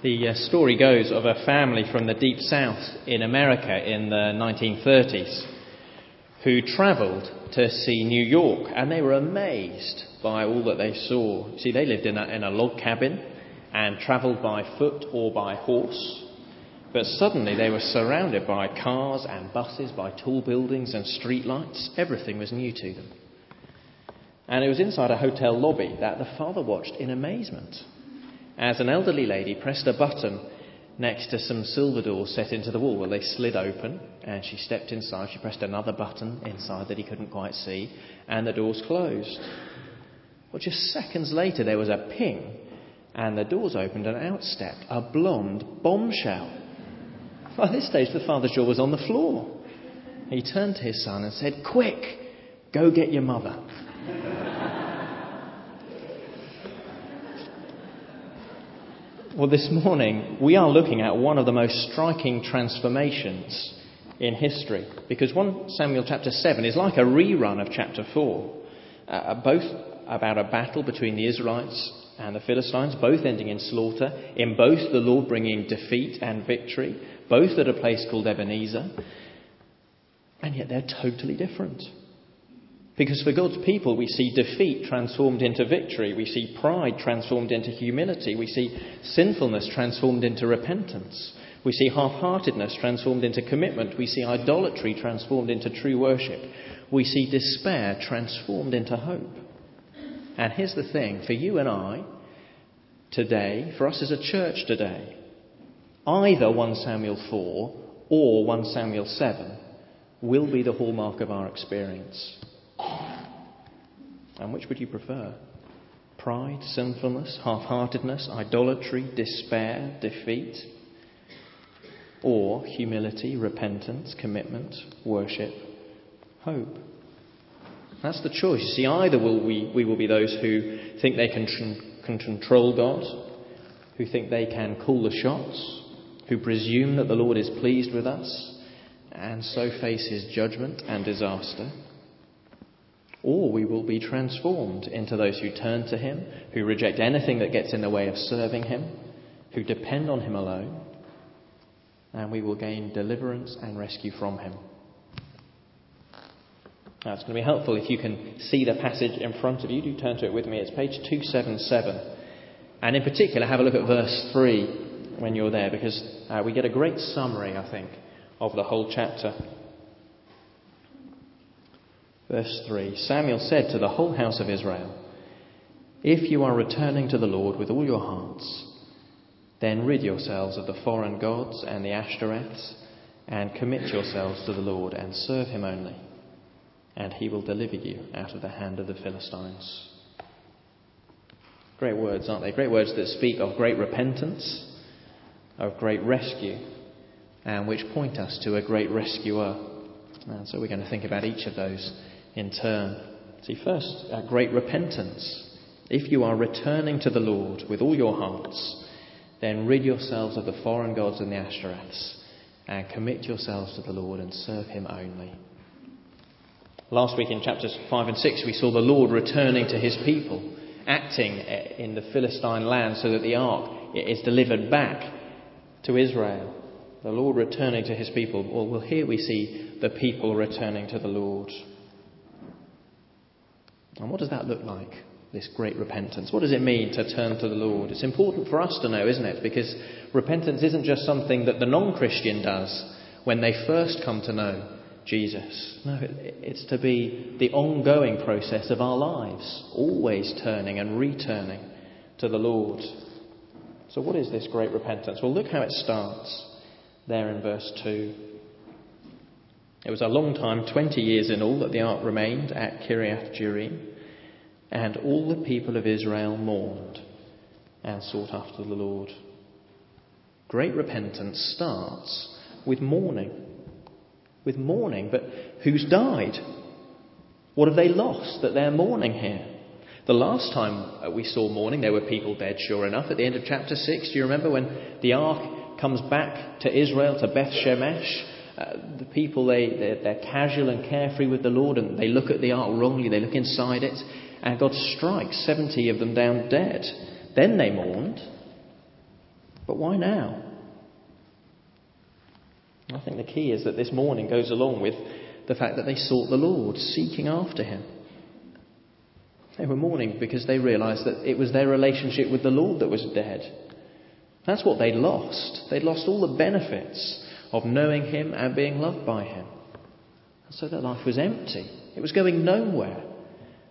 The uh, story goes of a family from the deep south in America in the 1930s who travelled to see New York and they were amazed by all that they saw. See, they lived in a, in a log cabin and travelled by foot or by horse. But suddenly they were surrounded by cars and buses, by tall buildings and streetlights. Everything was new to them. And it was inside a hotel lobby that the father watched in amazement as an elderly lady pressed a button next to some silver doors set into the wall. Well, they slid open, and she stepped inside. She pressed another button inside that he couldn't quite see, and the doors closed. Well, just seconds later, there was a ping, and the doors opened, and out stepped a blonde bombshell. By this stage, the father's jaw was on the floor. He turned to his son and said, Quick, go get your mother. Well, this morning we are looking at one of the most striking transformations in history because 1 Samuel chapter 7 is like a rerun of chapter 4, uh, both about a battle between the Israelites and the Philistines, both ending in slaughter, in both the Lord bringing defeat and victory, both at a place called Ebenezer, and yet they're totally different. Because for God's people, we see defeat transformed into victory. We see pride transformed into humility. We see sinfulness transformed into repentance. We see half heartedness transformed into commitment. We see idolatry transformed into true worship. We see despair transformed into hope. And here's the thing for you and I today, for us as a church today, either 1 Samuel 4 or 1 Samuel 7 will be the hallmark of our experience. And which would you prefer? Pride, sinfulness, half heartedness, idolatry, despair, defeat? Or humility, repentance, commitment, worship, hope? That's the choice. You see, either will we, we will be those who think they can, tr- can control God, who think they can call the shots, who presume that the Lord is pleased with us, and so face his judgment and disaster or we will be transformed into those who turn to Him, who reject anything that gets in the way of serving Him, who depend on Him alone, and we will gain deliverance and rescue from Him. Now, it's going to be helpful if you can see the passage in front of you. Do turn to it with me. It's page 277. And in particular, have a look at verse 3 when you're there, because uh, we get a great summary, I think, of the whole chapter. Verse 3 Samuel said to the whole house of Israel, If you are returning to the Lord with all your hearts, then rid yourselves of the foreign gods and the Ashtoreths, and commit yourselves to the Lord and serve him only, and he will deliver you out of the hand of the Philistines. Great words, aren't they? Great words that speak of great repentance, of great rescue, and which point us to a great rescuer. And so we're going to think about each of those in turn. See, first, a great repentance. If you are returning to the Lord with all your hearts, then rid yourselves of the foreign gods and the Ashtoreths and commit yourselves to the Lord and serve Him only. Last week in chapters 5 and 6, we saw the Lord returning to His people, acting uh, in the Philistine land so that the ark is delivered back to Israel. The Lord returning to His people. Well, here we see the people returning to the Lord. And what does that look like, this great repentance? What does it mean to turn to the Lord? It's important for us to know, isn't it? Because repentance isn't just something that the non Christian does when they first come to know Jesus. No, it's to be the ongoing process of our lives, always turning and returning to the Lord. So, what is this great repentance? Well, look how it starts there in verse 2. It was a long time, 20 years in all, that the ark remained at Kiriath Jearim, and all the people of Israel mourned and sought after the Lord. Great repentance starts with mourning. With mourning, but who's died? What have they lost that they're mourning here? The last time we saw mourning, there were people dead, sure enough, at the end of chapter 6. Do you remember when the ark comes back to Israel, to Beth Shemesh? Uh, the people, they, they're, they're, casual and carefree with the Lord, and they look at the ark wrongly, they look inside it, and God strikes 70 of them down dead. Then they mourned. But why now? I think the key is that this mourning goes along with the fact that they sought the Lord, seeking after Him. They were mourning because they realized that it was their relationship with the Lord that was dead. That's what they'd lost. They'd lost all the benefits of knowing Him and being loved by Him. And so their life was empty. It was going nowhere.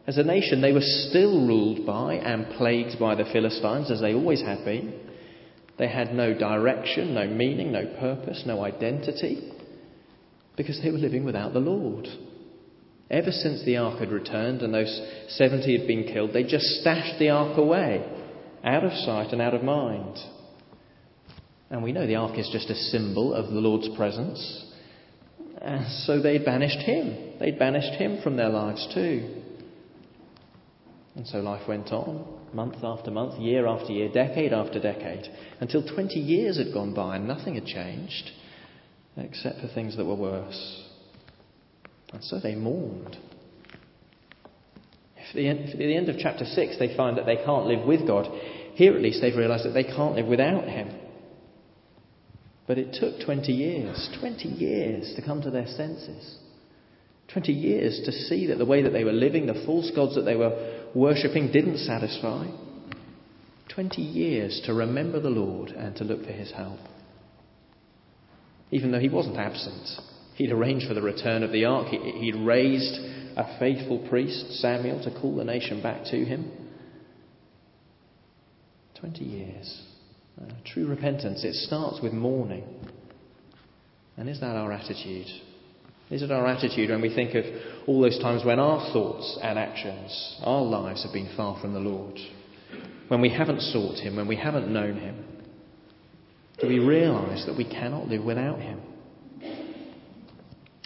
As a nation, they were still ruled by and plagued by the Philistines, as they always had been. They had no direction, no meaning, no purpose, no identity, because they were living without the Lord. Ever since the ark had returned and those 70 had been killed, they just stashed the ark away, out of sight and out of mind. And we know the ark is just a symbol of the Lord's presence. And so they banished him. They'd banished him from their lives too. And so life went on, month after month, year after year, decade after decade, until 20 years had gone by and nothing had changed, except for things that were worse. And so they mourned. If at the end of chapter 6 they find that they can't live with God, here at least they've realized that they can't live without Him. But it took 20 years, 20 years to come to their senses. 20 years to see that the way that they were living, the false gods that they were worshipping, didn't satisfy. 20 years to remember the Lord and to look for his help. Even though he wasn't absent, he'd arranged for the return of the ark, he'd raised a faithful priest, Samuel, to call the nation back to him. 20 years. Uh, true repentance, it starts with mourning. And is that our attitude? Is it our attitude when we think of all those times when our thoughts and actions, our lives have been far from the Lord? When we haven't sought Him, when we haven't known Him? Do we realise that we cannot live without Him?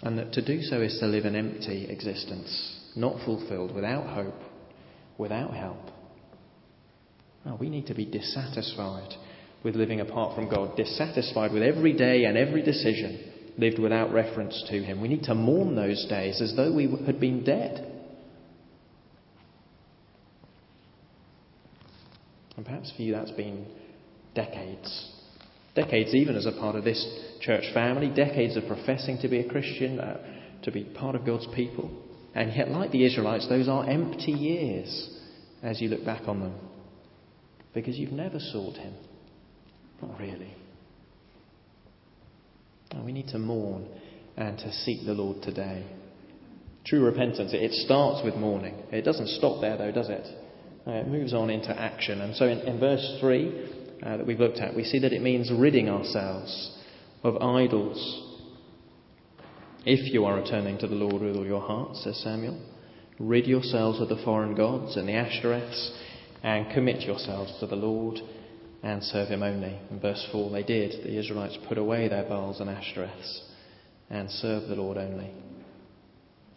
And that to do so is to live an empty existence, not fulfilled, without hope, without help. No, we need to be dissatisfied with living apart from God, dissatisfied with every day and every decision lived without reference to Him. We need to mourn those days as though we had been dead. And perhaps for you that's been decades. Decades, even as a part of this church family, decades of professing to be a Christian, uh, to be part of God's people. And yet, like the Israelites, those are empty years as you look back on them. Because you've never sought Him. Not really. And We need to mourn and to seek the Lord today. True repentance, it starts with mourning. It doesn't stop there, though, does it? Uh, it moves on into action. And so in, in verse 3 uh, that we've looked at, we see that it means ridding ourselves of idols. If you are returning to the Lord with all your heart, says Samuel, rid yourselves of the foreign gods and the Ashtoreths and commit yourselves to the Lord and serve him only. In verse 4, they did. The Israelites put away their Baals and Ashtoreths and served the Lord only.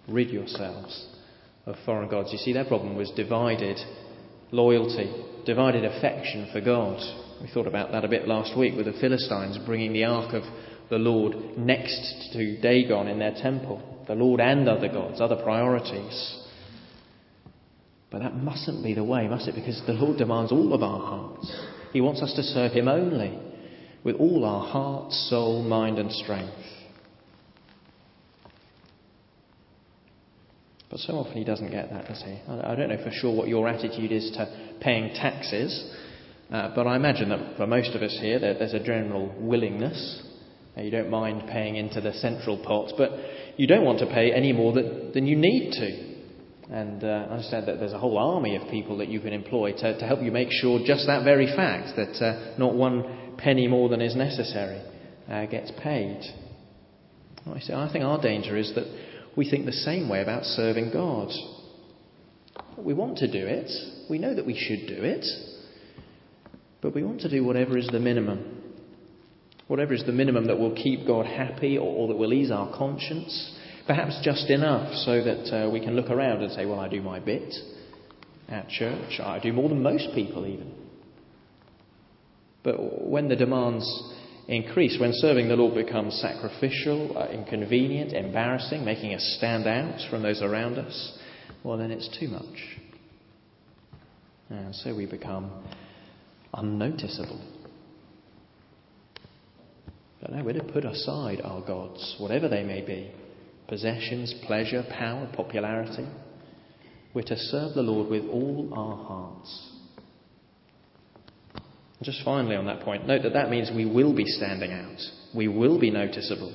Rid yourselves of foreign gods. You see, their problem was divided loyalty, divided affection for God. We thought about that a bit last week with the Philistines bringing the ark of the Lord next to Dagon in their temple. The Lord and other gods, other priorities. But that mustn't be the way, must it? Because the Lord demands all of our hearts. He wants us to serve Him only with all our heart, soul, mind, and strength. But so often He doesn't get that, does He? I don't know for sure what your attitude is to paying taxes, uh, but I imagine that for most of us here, there, there's a general willingness. Uh, you don't mind paying into the central pot, but you don't want to pay any more than, than you need to. And uh, understand that there's a whole army of people that you can employ to, to help you make sure just that very fact that uh, not one penny more than is necessary uh, gets paid. I, think our danger is that we think the same way about serving God. We want to do it, we know that we should do it, but we want to do whatever is the minimum. Whatever is the minimum that will keep God happy or, or that will ease our conscience Perhaps just enough so that uh, we can look around and say, well, I do my bit at church. I do more than most people, even. But when the demands increase, when serving the Lord becomes sacrificial, uh, inconvenient, embarrassing, making us stand out from those around us, well, then it's too much. And so we become unnoticeable. But no, we're to put aside our gods, whatever they may be possessions, pleasure, power, popularity. We're to serve the Lord with all our hearts. Just finally on that point, note that that means we will be standing out. We will be noticeable.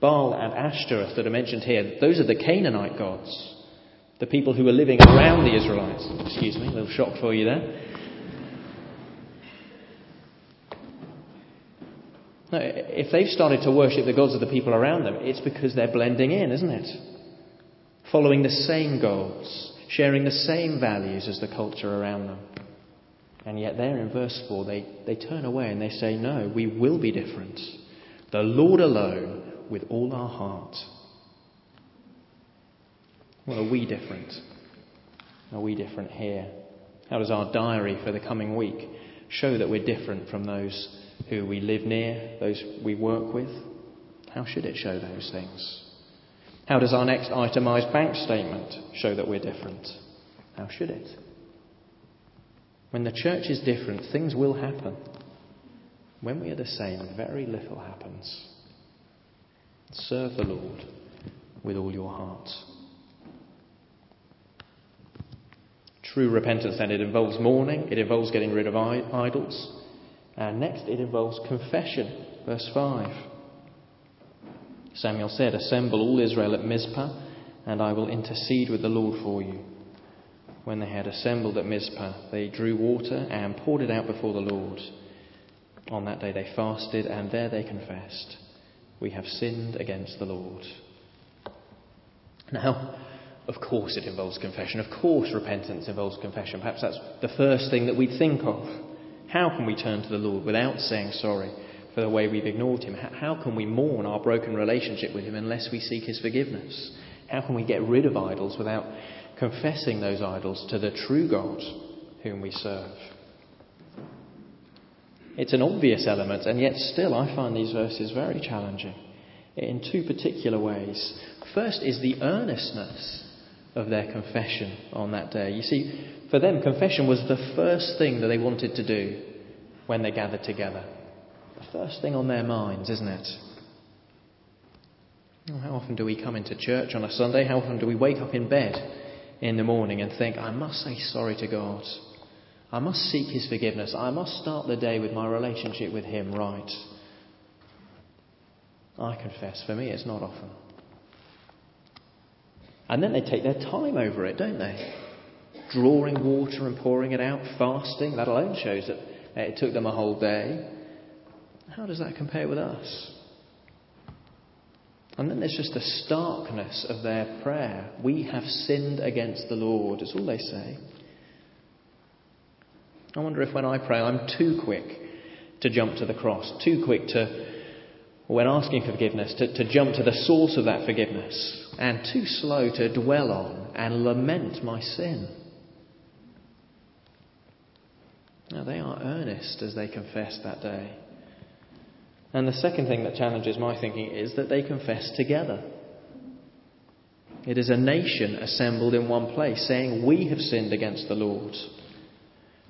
Baal and Ashtoreth that are mentioned here, those are the Canaanite gods, the people who were living around the Israelites. Excuse me, a little shock for you there. No, if they've started to worship the gods of the people around them, it's because they're blending in, isn't it? Following the same goals, sharing the same values as the culture around them. And yet, there in verse 4, they, they turn away and they say, No, we will be different. The Lord alone with all our heart. Well, are we different? Are we different here? How does our diary for the coming week show that we're different from those who we live near, those we work with? How should it show those things? How does our next itemised bank statement show that we're different? How should it? When the church is different, things will happen. When we are the same, very little happens. Serve the Lord with all your heart. True repentance, then, it involves mourning, it involves getting rid of idols, and next it involves confession. Verse 5. Samuel said, Assemble all Israel at Mizpah, and I will intercede with the Lord for you. When they had assembled at Mizpah, they drew water and poured it out before the Lord. On that day they fasted, and there they confessed we have sinned against the Lord. Now, of course, it involves confession. Of course, repentance involves confession. Perhaps that's the first thing that we'd think of. How can we turn to the Lord without saying sorry for the way we've ignored Him? How can we mourn our broken relationship with Him unless we seek His forgiveness? How can we get rid of idols without confessing those idols to the true God whom we serve? It's an obvious element, and yet still I find these verses very challenging in two particular ways. First is the earnestness of their confession on that day. You see, for them, confession was the first thing that they wanted to do when they gathered together. The first thing on their minds, isn't it? How often do we come into church on a Sunday? How often do we wake up in bed in the morning and think, I must say sorry to God? I must seek His forgiveness. I must start the day with my relationship with Him right. I confess, for me, it's not often. And then they take their time over it, don't they? Drawing water and pouring it out, fasting. That alone shows that it took them a whole day. How does that compare with us? And then there's just the starkness of their prayer. We have sinned against the Lord. It's all they say. I wonder if when I pray, I'm too quick to jump to the cross, too quick to, when asking for forgiveness, to, to jump to the source of that forgiveness, and too slow to dwell on and lament my sin. Now, they are earnest as they confess that day. And the second thing that challenges my thinking is that they confess together. It is a nation assembled in one place, saying, We have sinned against the Lord.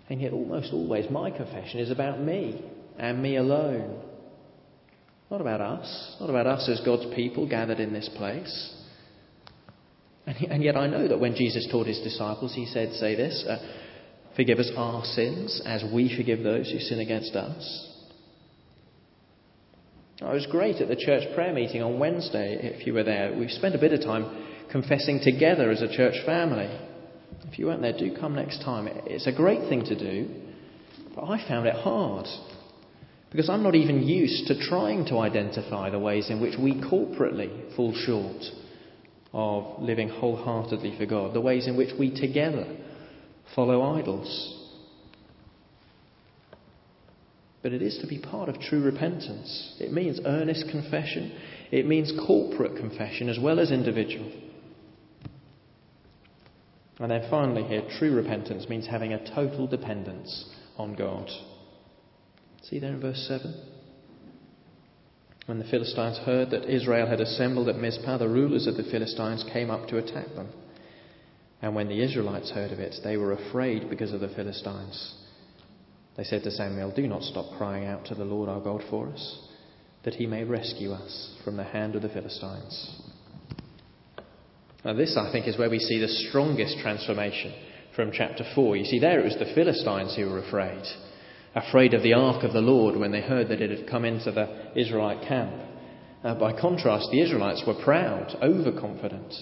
And yet, almost always, my confession is about me and me alone. Not about us, not about us as God's people gathered in this place. And yet, I know that when Jesus taught his disciples, he said, Say this, uh, forgive us our sins as we forgive those who sin against us. I was great at the church prayer meeting on Wednesday, if you were there. We spent a bit of time confessing together as a church family. If you weren't there, do come next time. It's a great thing to do, but I found it hard because I'm not even used to trying to identify the ways in which we corporately fall short of living wholeheartedly for God, the ways in which we together follow idols. But it is to be part of true repentance. It means earnest confession. It means corporate confession as well as individual. And then finally, here, true repentance means having a total dependence on God. See there in verse 7? When the Philistines heard that Israel had assembled at Mizpah, the rulers of the Philistines came up to attack them. And when the Israelites heard of it, they were afraid because of the Philistines. They said to Samuel, Do not stop crying out to the Lord our God for us. that he may rescue us from the hand of the Philistines. Now, this, I think, is where we see the strongest transformation from chapter 4. You see, there it was the Philistines who were afraid, afraid of the ark of the Lord when they heard that it had come into the Israelite camp. Uh, by contrast, the Israelites were proud, overconfident,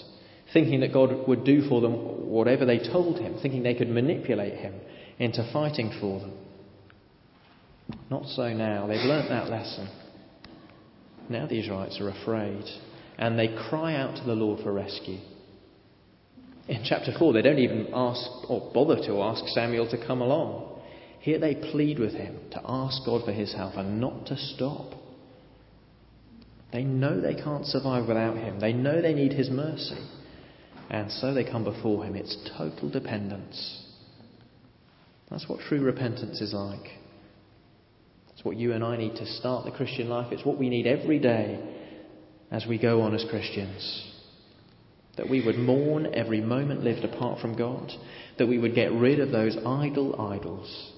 thinking that God would do for them whatever they told him, thinking they could manipulate him into fighting for them. Not so now. They've learnt that lesson. Now the Israelites are afraid and they cry out to the Lord for rescue. In chapter 4, they don't even ask or bother to ask Samuel to come along. Here they plead with him to ask God for his help and not to stop. They know they can't survive without him. They know they need his mercy. And so they come before him. It's total dependence. That's what true repentance is like. It's what you and I need to start the Christian life. It's what we need every day as we go on as Christians. That we would mourn every moment lived apart from God. That we would get rid of those idle idols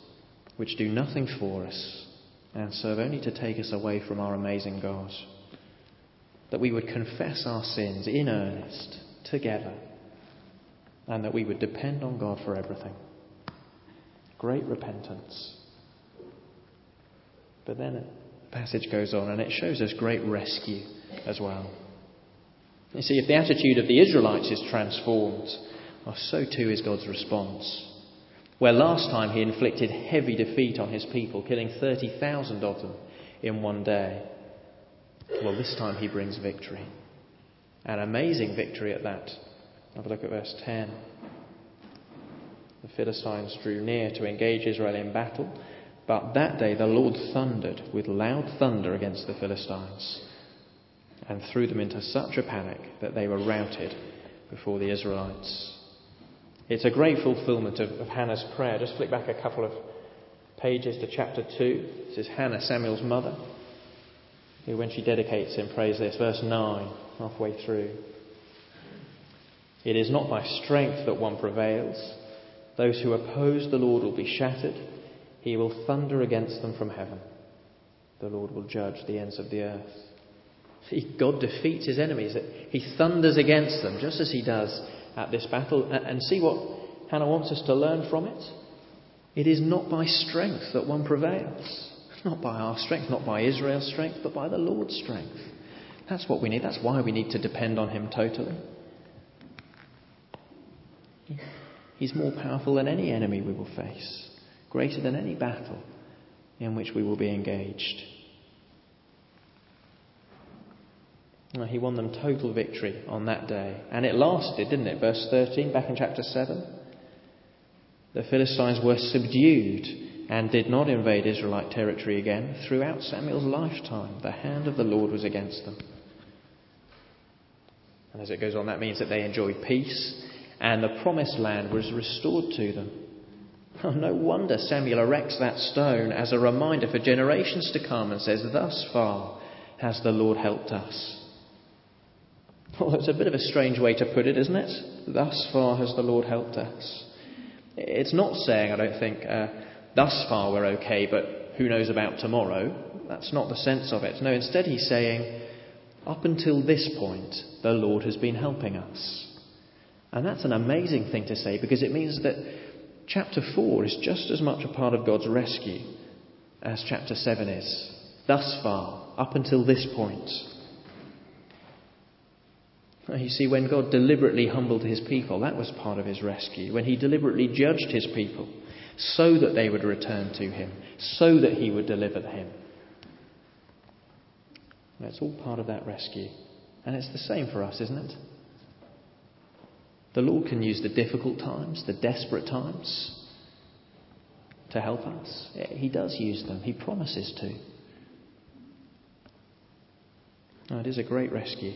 which do nothing for us and serve only to take us away from our amazing God. That we would confess our sins in earnest, together, and that we would depend on God for everything. Great repentance. But then the passage goes on and it shows us great rescue as well. You see, if the attitude of the Israelites is transformed, well, so too is God's response. Where last time he inflicted heavy defeat on his people, killing 30,000 of them in one day, well, this time he brings victory. An amazing victory at that. Have a look at verse 10. The Philistines drew near to engage Israel in battle, but that day the Lord thundered with loud thunder against the Philistines and threw them into such a panic that they were routed before the Israelites. It's a great fulfillment of, of Hannah's prayer. Just flick back a couple of pages to chapter 2. This is Hannah, Samuel's mother, who, when she dedicates him, prays this, verse 9, halfway through. It is not by strength that one prevails. Those who oppose the Lord will be shattered. He will thunder against them from heaven. The Lord will judge the ends of the earth. God defeats his enemies. He thunders against them, just as he does at this battle. And see what Hannah wants us to learn from it? It is not by strength that one prevails. Not by our strength, not by Israel's strength, but by the Lord's strength. That's what we need. That's why we need to depend on him totally. He's more powerful than any enemy we will face, greater than any battle in which we will be engaged. Uh, he won them total victory on that day. And it lasted, didn't it? Verse 13, back in chapter 7. The Philistines were subdued and did not invade Israelite territory again throughout Samuel's lifetime. The hand of the Lord was against them. And as it goes on, that means that they enjoyed peace and the promised land was restored to them. Oh, no wonder Samuel erects that stone as a reminder for generations to come and says, Thus far has the Lord helped us. Well, it's a bit of a strange way to put it, isn't it? Thus far has the Lord helped us. It's not saying, I don't think, uh, thus far we're okay, but who knows about tomorrow. That's not the sense of it. No, instead he's saying, up until this point, the Lord has been helping us. And that's an amazing thing to say because it means that chapter 4 is just as much a part of God's rescue as chapter 7 is. Thus far, up until this point. You see, when God deliberately humbled his people, that was part of his rescue. When he deliberately judged his people so that they would return to him, so that he would deliver them. That's all part of that rescue. And it's the same for us, isn't it? The Lord can use the difficult times, the desperate times, to help us. He does use them, He promises to. it is a great rescue.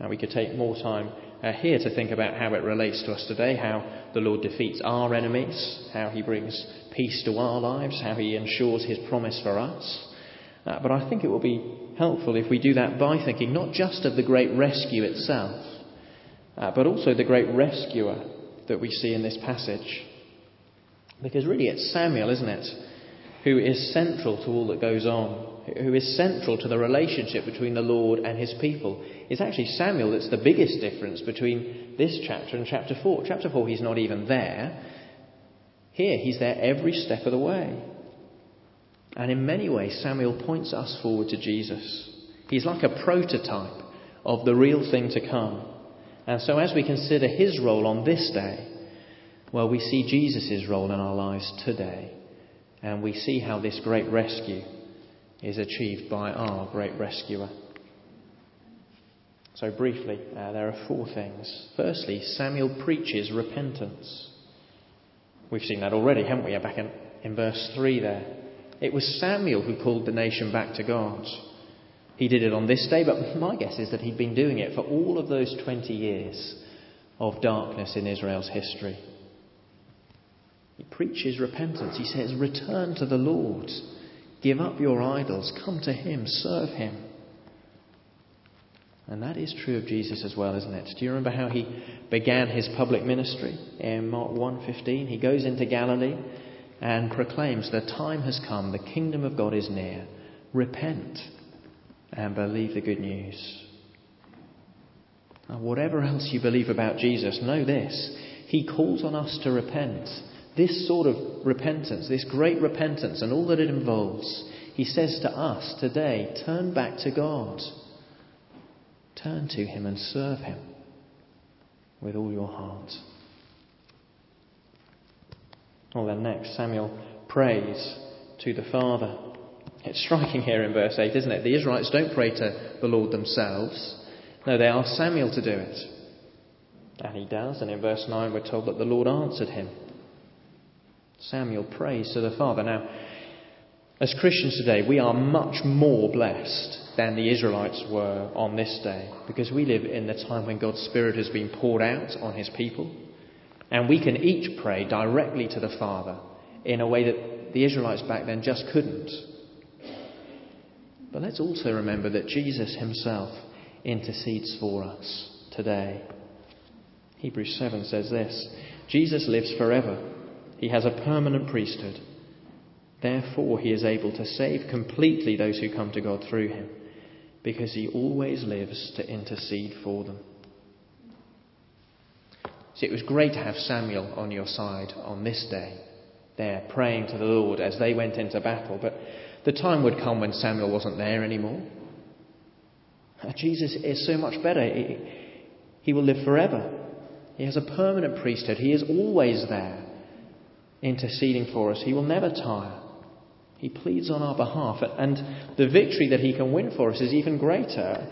Now, we could take more time uh, here to think about how it relates to us today, how the Lord defeats our enemies, how He brings peace to our lives, how He ensures His promise for us. Uh, but I think it will be helpful if we do that by thinking not just of the great rescue itself, uh, but also the great rescuer that we see in this passage. Because really it's Samuel, isn't it, who is central to all that goes on who is central to the relationship between the Lord and his people. It's actually Samuel that's the biggest difference between this chapter and chapter 4. Chapter 4, he's not even there. Here, he's there every step of the way. And in many ways, Samuel points us forward to Jesus. He's like a prototype of the real thing to come. And so, as we consider his role on this day, well, we see Jesus' role in our lives today. And we see how this great rescue is achieved by our great rescuer. So, briefly, uh, there are four things. Firstly, Samuel preaches repentance. We've seen that already, haven't we? Back in, in verse 3 there. It was Samuel who called the nation back to God. He did it on this day, but my guess is that he'd been doing it for all of those 20 years of darkness in Israel's history. He preaches repentance. He says, Return to the Lord. Give up your idols. Come to Him. Serve Him. And that is true of Jesus as well, isn't it? Do you remember how he began his public ministry in Mark 1:15? He goes into Galilee and proclaims, "The time has come, the kingdom of God is near. Repent and believe the good news." Now, whatever else you believe about Jesus, know this. He calls on us to repent. This sort of repentance, this great repentance, and all that it involves, he says to us today, turn back to God. Turn to Him and serve Him with all your heart. Well, then, next, Samuel prays to the Father. It's striking here in verse 8, isn't it? The Israelites don't pray to the Lord themselves. No, they ask Samuel to do it. And he does, and in verse 9 we're told that the Lord answered him. Samuel prays to the Father. Now, as Christians today, we are much more blessed than the Israelites were on this day because we live in the time when God's Spirit has been poured out on His people. And we can each pray directly to the Father in a way that the Israelites back then just couldn't. But let's also remember that Jesus Himself intercedes for us today. Hebrews 7 says this Jesus lives forever, He has a permanent priesthood. Therefore, he is able to save completely those who come to God through him, because he always lives to intercede for them. See, it was great to have Samuel on your side on this day, there praying to the Lord as they went into battle, but the time would come when Samuel wasn't there anymore. Ah, Jesus is so much better. He, he will live forever. He has a permanent priesthood. He is always there interceding for us. He will never tire. He pleads on our behalf. And the victory that he can win for us is even greater.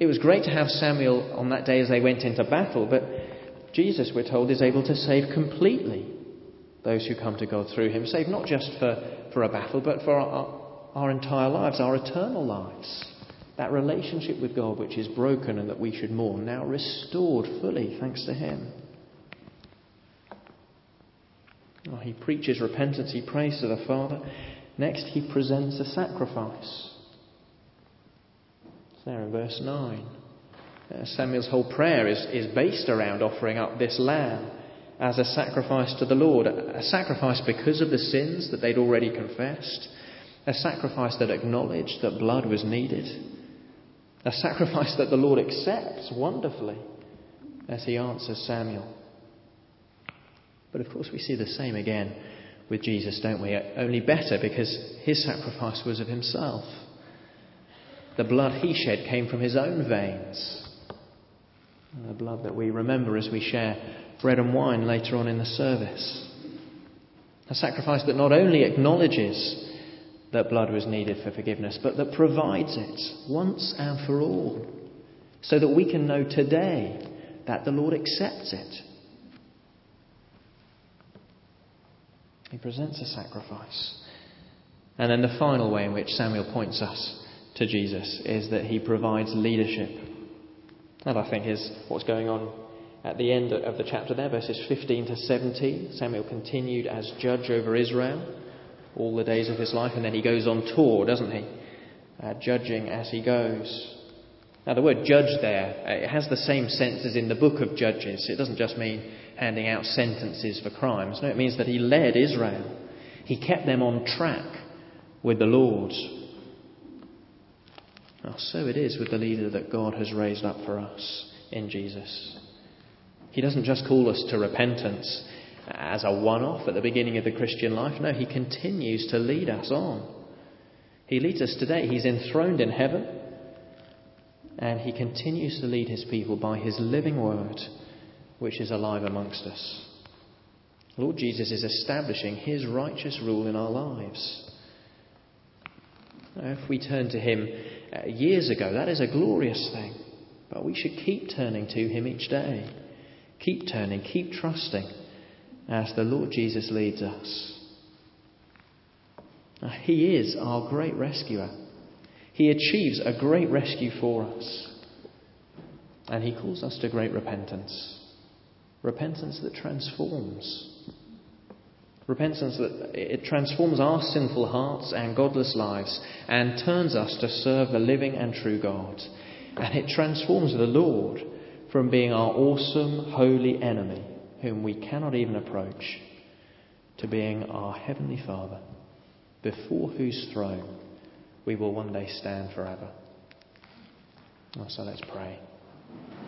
It was great to have Samuel on that day as they went into battle, but Jesus, we're told, is able to save completely those who come to God through him. Save not just for, for a battle, but for our, our entire lives, our eternal lives. That relationship with God, which is broken and that we should mourn, now restored fully thanks to him. He preaches repentance, he prays to the Father. Next, he presents a sacrifice. It's there in verse 9. Uh, Samuel's whole prayer is, is based around offering up this lamb as a sacrifice to the Lord. A, a sacrifice because of the sins that they'd already confessed. A sacrifice that acknowledged that blood was needed. A sacrifice that the Lord accepts wonderfully as he answers Samuel. But of course, we see the same again with Jesus, don't we? Only better because his sacrifice was of himself. The blood he shed came from his own veins. The blood that we remember as we share bread and wine later on in the service. A sacrifice that not only acknowledges that blood was needed for forgiveness, but that provides it once and for all, so that we can know today that the Lord accepts it He presents a sacrifice. And then the final way in which Samuel points us to Jesus is that he provides leadership. That, I think, is what's going on at the end of the chapter there, verses 15 to 17. Samuel continued as judge over Israel all the days of his life, and then he goes on tour, doesn't he? Uh, judging as he goes. Now, the word judge there, uh, it has the same sense as in the book of Judges. It doesn't just mean handing out sentences for crimes. No, it means that he led Israel. He kept them on track with the Lord. So it is with the leader that God has raised up for us in Jesus. He doesn't just call us to repentance as a one off at the beginning of the Christian life. No, He continues to lead us on. He leads us today. He's enthroned in heaven, and He continues to lead His people by His living word, which is alive amongst us. Lord Jesus is establishing His righteous rule in our lives. Now, if we turn to Him uh, years ago, that is a glorious thing. But we should keep turning to Him each day. Keep turning, keep trusting as the Lord Jesus leads us. Now, he is our great rescuer. He achieves a great rescue for us. And He calls us to great repentance. Repentance that transforms. Repentance that it transforms our sinful hearts and godless lives and turns us to serve the living and true God. And it transforms the Lord from being our awesome, holy enemy, whom we cannot even approach, to being our Heavenly Father, before whose throne we will one day stand forever. So let's pray.